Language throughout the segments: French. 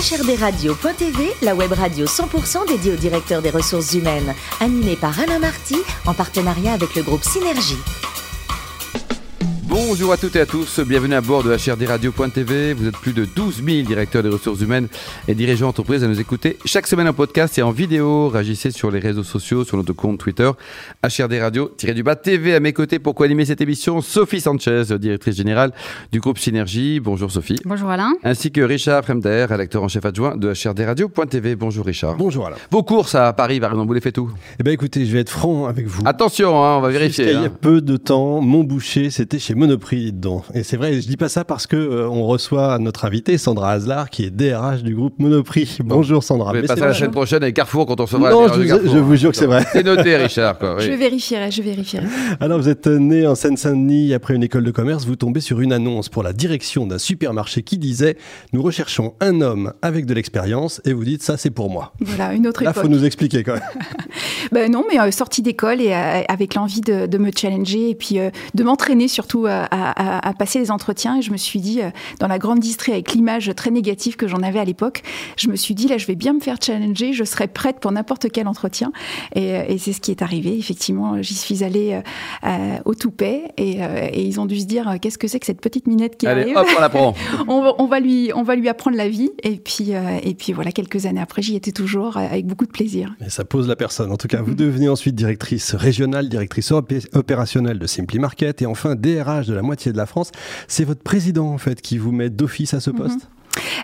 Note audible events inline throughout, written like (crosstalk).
HRDRadio.tv, la web radio 100% dédiée au directeur des ressources humaines, animée par Alain Marty, en partenariat avec le groupe Synergie. Bonjour à toutes et à tous, bienvenue à bord de HRDRadio.tv. Vous êtes plus de 12 000 directeurs des ressources humaines et dirigeants d'entreprise à nous écouter chaque semaine en podcast et en vidéo. Réagissez sur les réseaux sociaux, sur notre compte Twitter, HRD Radio-du-bas TV. À mes côtés pour co-animer cette émission, Sophie Sanchez, directrice générale du groupe Synergie. Bonjour Sophie. Bonjour Alain. Ainsi que Richard Fremder, rédacteur en chef adjoint de HRDRadio.tv. Bonjour Richard. Bonjour Alain. Vos courses à Paris, par exemple, vous les faites où? Eh bien écoutez, je vais être franc avec vous. Attention, hein, on va vérifier. Il y a hein. peu de temps, mon boucher, c'était chez Monoprix dedans. Et c'est vrai, je dis pas ça parce que euh, on reçoit notre invitée Sandra Aslar, qui est DRH du groupe Monoprix. Bonjour Sandra. Vous allez Mais passer la semaine hein. prochaine avec Carrefour quand on se voit Non, je, vous- je vous jure que c'est vrai. C'est noté, Richard. Quoi, oui. Je vérifierai, je vérifierai. Alors vous êtes né en Seine-Saint-Denis après une école de commerce, vous tombez sur une annonce pour la direction d'un supermarché qui disait nous recherchons un homme avec de l'expérience et vous dites ça c'est pour moi. Voilà, une autre Là époque. faut nous expliquer quand même. (laughs) Ben non, mais euh, sortie d'école et euh, avec l'envie de, de me challenger et puis euh, de m'entraîner surtout à, à- à passer les entretiens. Et je me suis dit, euh, dans la grande distrée avec l'image très négative que j'en avais à l'époque, je me suis dit, là, je vais bien me faire challenger, je serai prête pour n'importe quel entretien. Et, euh, et c'est ce qui est arrivé. Effectivement, j'y suis allée euh, euh, au toupet et, euh, et ils ont dû se dire, euh, qu'est-ce que c'est que cette petite minette qui Allez, arrive hop, on la prend. (laughs) on, va, on va lui, on va lui apprendre la vie. Et puis, euh, et puis voilà, quelques années après, j'y étais toujours euh, avec beaucoup de plaisir. Et ça pose la personne. En tout cas, vous devenez ensuite directrice régionale, directrice opé- opérationnelle de Simply Market et enfin DRH de la moitié de la France. C'est votre président en fait qui vous met d'office à ce poste?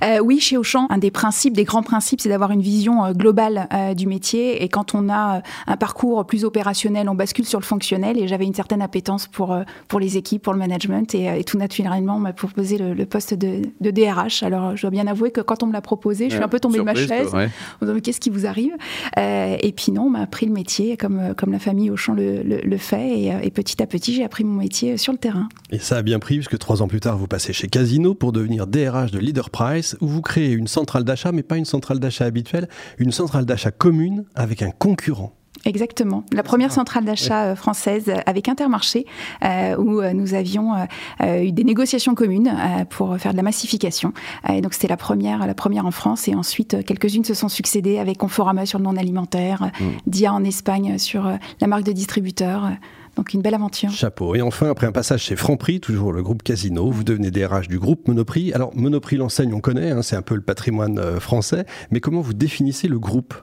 Euh, oui, chez Auchan, un des principes, des grands principes, c'est d'avoir une vision euh, globale euh, du métier. Et quand on a euh, un parcours plus opérationnel, on bascule sur le fonctionnel. Et j'avais une certaine appétence pour, euh, pour les équipes, pour le management. Et, euh, et tout naturellement, on m'a proposé le, le poste de, de DRH. Alors, je dois bien avouer que quand on me l'a proposé, je suis un peu tombée de ma chaise. ouais. On me dit, mais qu'est-ce qui vous arrive? Euh, Et puis non, on m'a appris le métier comme, comme la famille Auchan le, le, le fait. Et, et petit à petit, j'ai appris mon métier sur le terrain. Et ça a bien pris puisque trois ans plus tard, vous passez chez Casino pour devenir DRH de Leader Price où vous créez une centrale d'achat, mais pas une centrale d'achat habituelle, une centrale d'achat commune avec un concurrent. Exactement. La première centrale d'achat euh, française euh, avec Intermarché, euh, où nous avions euh, eu des négociations communes euh, pour faire de la massification. Et donc c'était la première, la première en France, et ensuite quelques-unes se sont succédées avec Conforama sur le non alimentaire, euh, Dia en Espagne sur la marque de distributeur. Donc une belle aventure. Chapeau. Et enfin, après un passage chez Franprix, toujours le groupe Casino, vous devenez DRH du groupe Monoprix. Alors, Monoprix, l'enseigne, on connaît, hein, c'est un peu le patrimoine euh, français, mais comment vous définissez le groupe?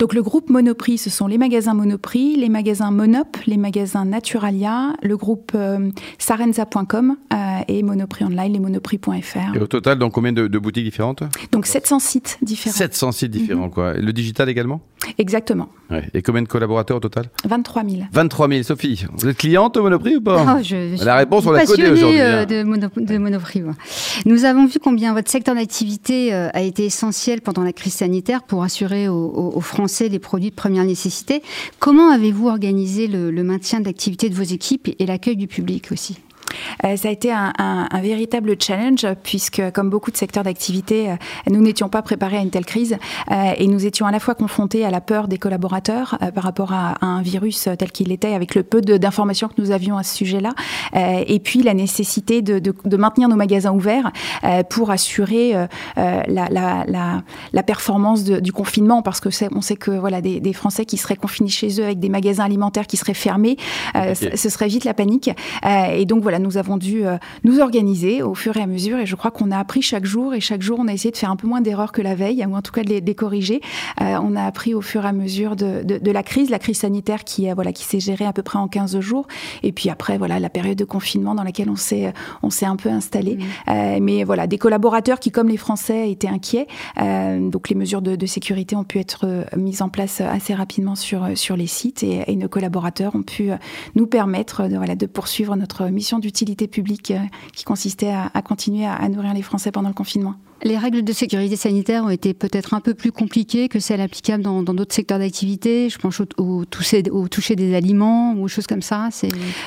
Donc le groupe Monoprix, ce sont les magasins Monoprix, les magasins Monop, les magasins Naturalia, le groupe euh, Sarenza.com euh, et Monoprix Online, les monoprix.fr. Et au total, dans combien de, de boutiques différentes? Donc 700 sites différents. 700 sites différents, Mhm. quoi. Et le digital également? Exactement. ouais. Et combien de collaborateurs au total 23 000. 23 000. Sophie, vous êtes cliente au Monoprix ou pas Oh, je, je La réponse, on l'a connaît aujourd'hui, euh, hein. de, mono, de Monoprix. Nous avons vu combien votre secteur d'activité euh, a été essentiel pendant la crise sanitaire pour assurer aux, Français des produits de première nécessité. Comment avez-vous organisé le, le maintien de l'activité de vos équipes et l'accueil du public aussi? Euh, ça a été un, un- un véritable challenge puisque, comme beaucoup de secteurs d'activité, euh, nous n'étions pas préparés à une telle crise euh, et nous étions à la fois confrontés à la peur des collaborateurs euh, par rapport à, à un virus euh, tel qu'il était, avec le peu d'informations que nous avions à ce sujet-là, euh, et puis la nécessité de, de- de maintenir nos magasins ouverts euh, pour assurer la, la- la- la performance de- du confinement, parce que on sait que voilà des, des Français qui seraient confinés chez eux avec des magasins alimentaires qui seraient fermés, euh, Compliqué. ce serait vite la panique. Euh, et donc voilà, nous avons dû euh, nous organiser au fur et à mesure. Et je crois qu'on a appris chaque jour. Et chaque jour, on a essayé de faire un peu moins d'erreurs que la veille, ou en tout cas de les, de les corriger. Euh, on a appris au fur et à mesure de, de- de la crise, la crise sanitaire qui, euh, voilà, qui s'est gérée à peu près en 15 jours. Et puis après, voilà, la période de confinement dans laquelle on s'est, on s'est un peu installé. Euh, mais voilà, des collaborateurs qui, comme les Français, étaient inquiets. Euh, donc les mesures de, de sécurité ont pu être mises en place assez rapidement sur, sur les sites et, et nos collaborateurs ont pu nous permettre de, voilà, de poursuivre notre mission d'utilité publique euh, qui consistait à, continuer à nourrir les Français pendant le confinement. Les règles de sécurité sanitaire ont été peut-être un peu plus compliquées que celles applicables dans d'autres secteurs d'activité. Je pense au, toucher, des aliments ou aux choses comme ça.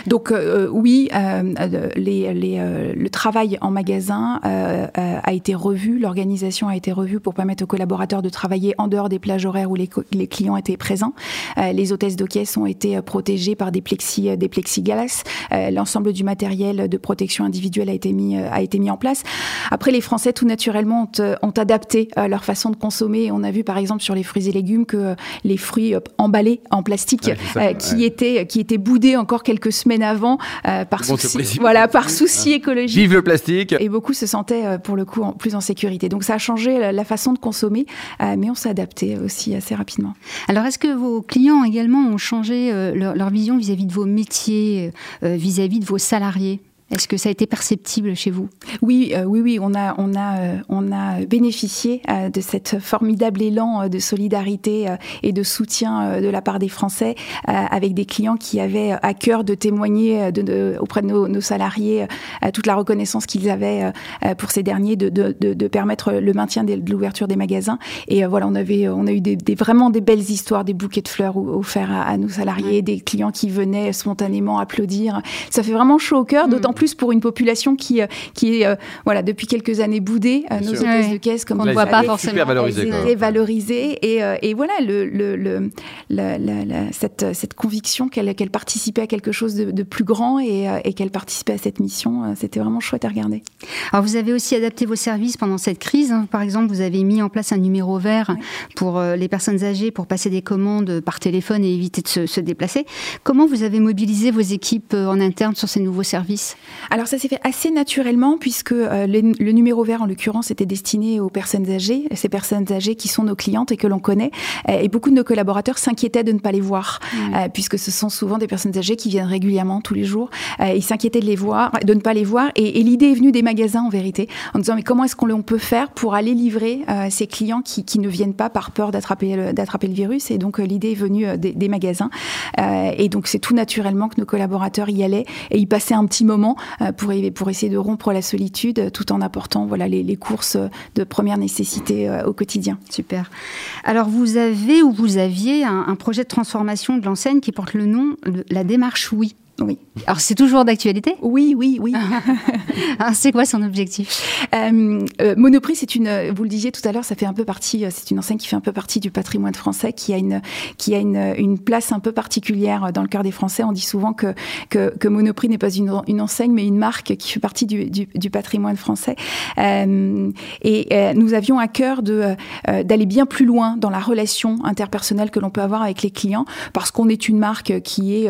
Donc euh, oui, euh, euh, euh, le travail en magasin euh, euh, a été revu, l'organisation a été revue pour permettre aux collaborateurs de travailler en dehors des plages horaires où les, clients étaient présents. Euh, les hôtesses de caisse ont été euh, protégées par des, plexi, euh, des plexiglas. Euh, L'ensemble du matériel de protection individuelle a été mis, euh, a été mis en place. Après, les Français, tout naturellement, ont, adapté leur façon de consommer. On a vu par exemple sur les fruits et légumes que les fruits emballés en plastique qui étaient qui étaient boudés encore quelques semaines avant par souci, voilà par souci écologique. Vive le plastique. Et beaucoup se sentaient pour le coup plus en sécurité. Donc ça a changé la façon de consommer, mais on s'est adapté aussi assez rapidement. Alors est-ce que vos clients également ont changé leur, vision vis-à-vis de vos métiers, vis à -vis de vos salariés? Est-ce que ça a été perceptible chez vous? Oui, euh, oui, oui. On a, on a, euh, on a bénéficié euh, de cette formidable élan de solidarité et de soutien de la part des Français avec des clients qui avaient à cœur de témoigner de, auprès de nos, salariés toute la reconnaissance qu'ils avaient pour ces derniers, de, de, permettre le maintien de, l'ouverture des magasins. Et voilà, on avait, on a eu des, vraiment des belles histoires, des bouquets de fleurs offerts à, nos salariés, des clients qui venaient spontanément applaudir. Ça fait vraiment chaud au cœur, d'autant mm. plus plus pour une population qui, euh, qui est, euh, voilà, depuis quelques années boudée. Euh, nos hôtesses de caisse, comme on ne voit pas forcément. Valorisées. Et, et, voilà, le, le, cette, cette conviction qu'elle participait à quelque chose de, plus grand et, et qu'elle participait à cette mission, c'était vraiment chouette à regarder. Alors, vous avez aussi adapté vos services pendant cette crise. Hein. Par exemple, vous avez mis en place un numéro vert pour les personnes âgées pour passer des commandes par téléphone et éviter de se, se déplacer. Comment vous avez mobilisé vos équipes en interne sur ces nouveaux services? Alors ça s'est fait assez naturellement puisque euh, le, numéro vert en l'occurrence était destiné aux personnes âgées, ces personnes âgées qui sont nos clientes et que l'on connaît. Euh, et beaucoup de nos collaborateurs s'inquiétaient de ne pas les voir euh, puisque ce sont souvent des personnes âgées qui viennent régulièrement tous les jours. ils s'inquiétaient de les voir, de ne pas les voir. Et, l'idée est venue des magasins en vérité en disant mais comment est-ce qu'on peut faire pour aller livrer ces clients qui, ne viennent pas par peur d'attraper le, d'attraper le virus? Et donc l'idée est venue des, des magasins. et donc c'est tout naturellement que nos collaborateurs y allaient et y passaient un petit moment euh, pour, pour essayer de rompre la solitude euh, tout en apportant voilà, les, courses de première nécessité euh, au quotidien. Super. Alors vous avez ou vous aviez un, un projet de transformation de l'enseigne qui porte le nom de la démarche Oui. Oui. Alors c'est toujours d'actualité? Oui, oui, oui. (laughs) c'est quoi son objectif? Euh, euh, Monoprix, c'est une. Vous le disiez tout à l'heure, ça fait un peu partie. Euh, c'est une enseigne qui fait un peu partie du patrimoine français, qui a une qui a une, une place un peu particulière dans le cœur des Français. On dit souvent que que, que Monoprix n'est pas une, une, enseigne, mais une marque qui fait partie du, du, du patrimoine français. Euh, et euh, nous avions à cœur de d'aller bien plus loin dans la relation interpersonnelle que l'on peut avoir avec les clients, parce qu'on est une marque qui est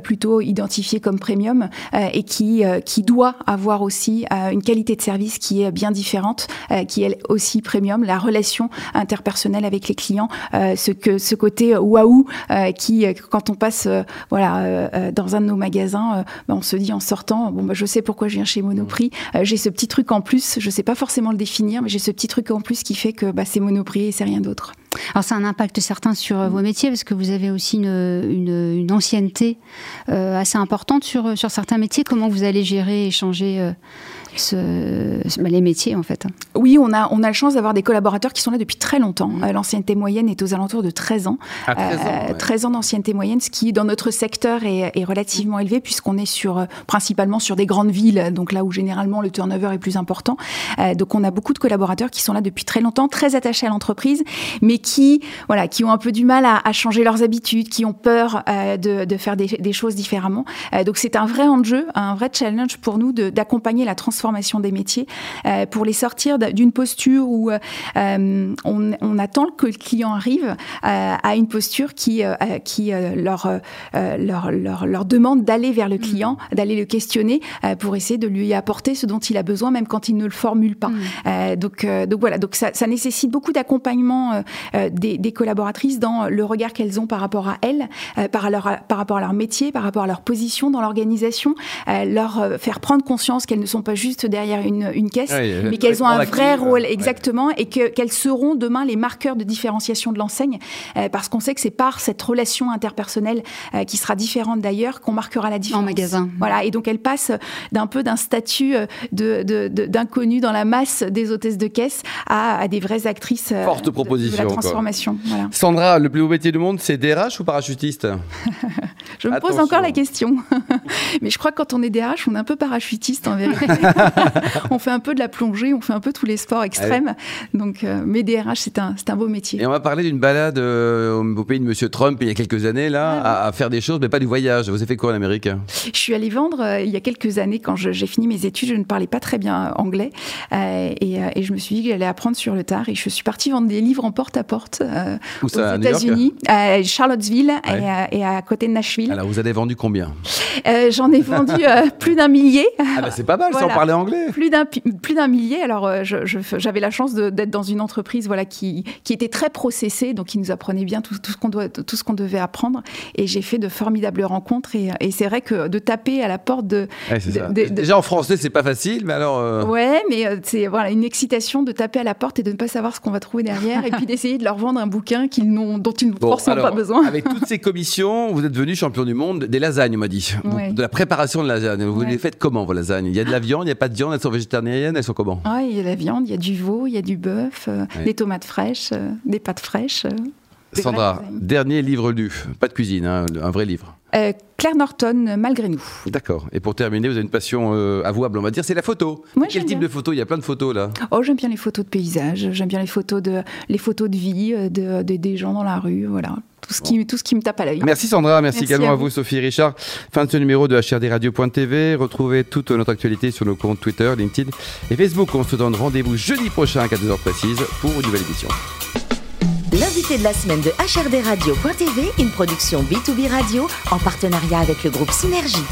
plutôt identifiée comme premium euh, et qui, euh, qui doit avoir aussi euh, une qualité de service qui est bien différente, qui est aussi premium, la relation interpersonnelle avec les clients, ce, que, ce côté waouh qui, quand on passe voilà, dans un de nos magasins, bah, on se dit en sortant, bon, bah, je sais pourquoi je viens chez Monoprix, j'ai ce petit truc en plus, je sais pas forcément le définir, mais j'ai ce petit truc en plus qui fait que bah, c'est Monoprix et c'est rien d'autre. Alors ça a un impact certain sur vos métiers parce que vous avez aussi une, ancienneté assez importante sur, sur certains métiers. Comment vous allez gérer et changer euh, ce, bah, les métiers en fait. Oui, on a, on a la chance d'avoir des collaborateurs qui sont là depuis très longtemps. Mmh. Euh, l'ancienneté moyenne est aux alentours de 13 ans. 13 ah, ans, 13 euh, ans d'ancienneté moyenne, ce qui dans notre secteur est, est relativement élevé puisqu'on est sur, euh, principalement sur des grandes villes, donc là où généralement le turnover est plus important. donc on a beaucoup de collaborateurs qui sont là depuis très longtemps, très attachés à l'entreprise, mais qui, voilà, qui ont un peu du mal à, à changer leurs habitudes, qui ont peur de, de, faire des, des, choses différemment. donc c'est un vrai enjeu, un vrai challenge pour nous d'accompagner la transformation formation des métiers, euh, pour les sortir d'une posture où euh, euh, on, attend que le client arrive à une posture qui, qui leur, leur, leur, leur, demande d'aller vers le client, mm. d'aller le questionner pour essayer de lui apporter ce dont il a besoin, même quand il ne le formule pas. Mm. donc, donc voilà, donc ça, ça nécessite beaucoup d'accompagnement des, des, collaboratrices dans le regard qu'elles ont par rapport à elles, par, leur, par rapport à leur métier, par rapport à leur position dans l'organisation, leur faire prendre conscience qu'elles ne sont pas juste derrière une, une caisse, mais qu'elles ont un vrai rôle exactement et que qu'elles seront demain les marqueurs de différenciation de l'enseigne, euh, parce qu'on sait que c'est par cette relation interpersonnelle euh, qui sera différente d'ailleurs qu'on marquera la différence. En magasin. Voilà, et donc elle passe d'un peu d'un statut euh, de, d'inconnu dans la masse des hôtesses de caisse à, à des vraies actrices Forte proposition, de, la transformation. Voilà. Sandra, le plus beau métier du monde, c'est DRH ou parachutiste? (laughs) Je me pose encore la question. (laughs) Mais je crois que quand on est DRH, on est un peu parachutiste en vérité. (laughs) (laughs) on fait un peu de la plongée, on fait un peu tous les sports extrêmes. Donc, euh, mais DRH, c'est un, un beau métier. Et on va parler d'une balade euh, au pays de Monsieur Trump il y a quelques années, là, à, faire des choses, mais pas du voyage. Vous avez fait quoi en Amérique? Je suis allée vendre euh, il y a quelques années, quand j'ai fini mes études, je ne parlais pas très bien anglais. Et, et, je me suis dit que j'allais apprendre sur le tard. Et je suis partie vendre des livres en porte-à-porte aux États-Unis, à Charlottesville et, à, côté de Nashville. Alors, vous avez vendu combien? J'en ai vendu plus d'un millier. Ah bah c'est pas mal, sans parler anglais. Plus d'un plus d'un millier. Alors, j'avais la chance d'être dans une entreprise voilà qui, qui était très processée, donc qui nous apprenait bien tout, tout ce qu'on doit tout ce qu'on devait apprendre. Et j'ai fait de formidables rencontres. Et, et c'est vrai que de taper à la porte de, déjà en français c'est pas facile, mais alors. Euh, ouais, mais euh, c'est voilà une excitation de taper à la porte et de ne pas savoir ce qu'on va trouver derrière, et puis d'essayer de leur vendre un bouquin qu'ils n'ont dont ils n'ont forcément pas besoin. Avec toutes ces commissions, vous êtes devenu champion du monde des lasagnes, on m'a dit, de la préparation de lasagnes. Vous les faites comment vos lasagnes? Il y a de la viande, il n'y a pas de viande, elles sont végétariennes, elles sont comment? Ah, il y a de la viande, il y a du veau, il y a du bœuf, euh, des tomates fraîches, euh, des pâtes fraîches. Euh, Sandra, dernier livre lu, pas de cuisine, hein, un vrai livre. Claire Norton, malgré nous. D'accord. Et pour terminer, vous avez une passion avouable, on va dire, c'est la photo. Quel type de photo? Il y a plein de photos là. Oh, j'aime bien les photos de paysages, j'aime bien les photos de, les photos de vie, de, des gens dans la rue, voilà. Tout ce, qui, tout ce qui me tape à l'œil. Merci Sandra, merci, également à vous. Sophie Richard. Fin de ce numéro de HRDRadio.tv. Retrouvez toute notre actualité sur nos comptes Twitter, LinkedIn et Facebook. On se donne rendez-vous jeudi prochain à 14h précise pour une nouvelle édition. L'invité de la semaine de HRDRadio.tv, une production B2B Radio en partenariat avec le groupe Synergie.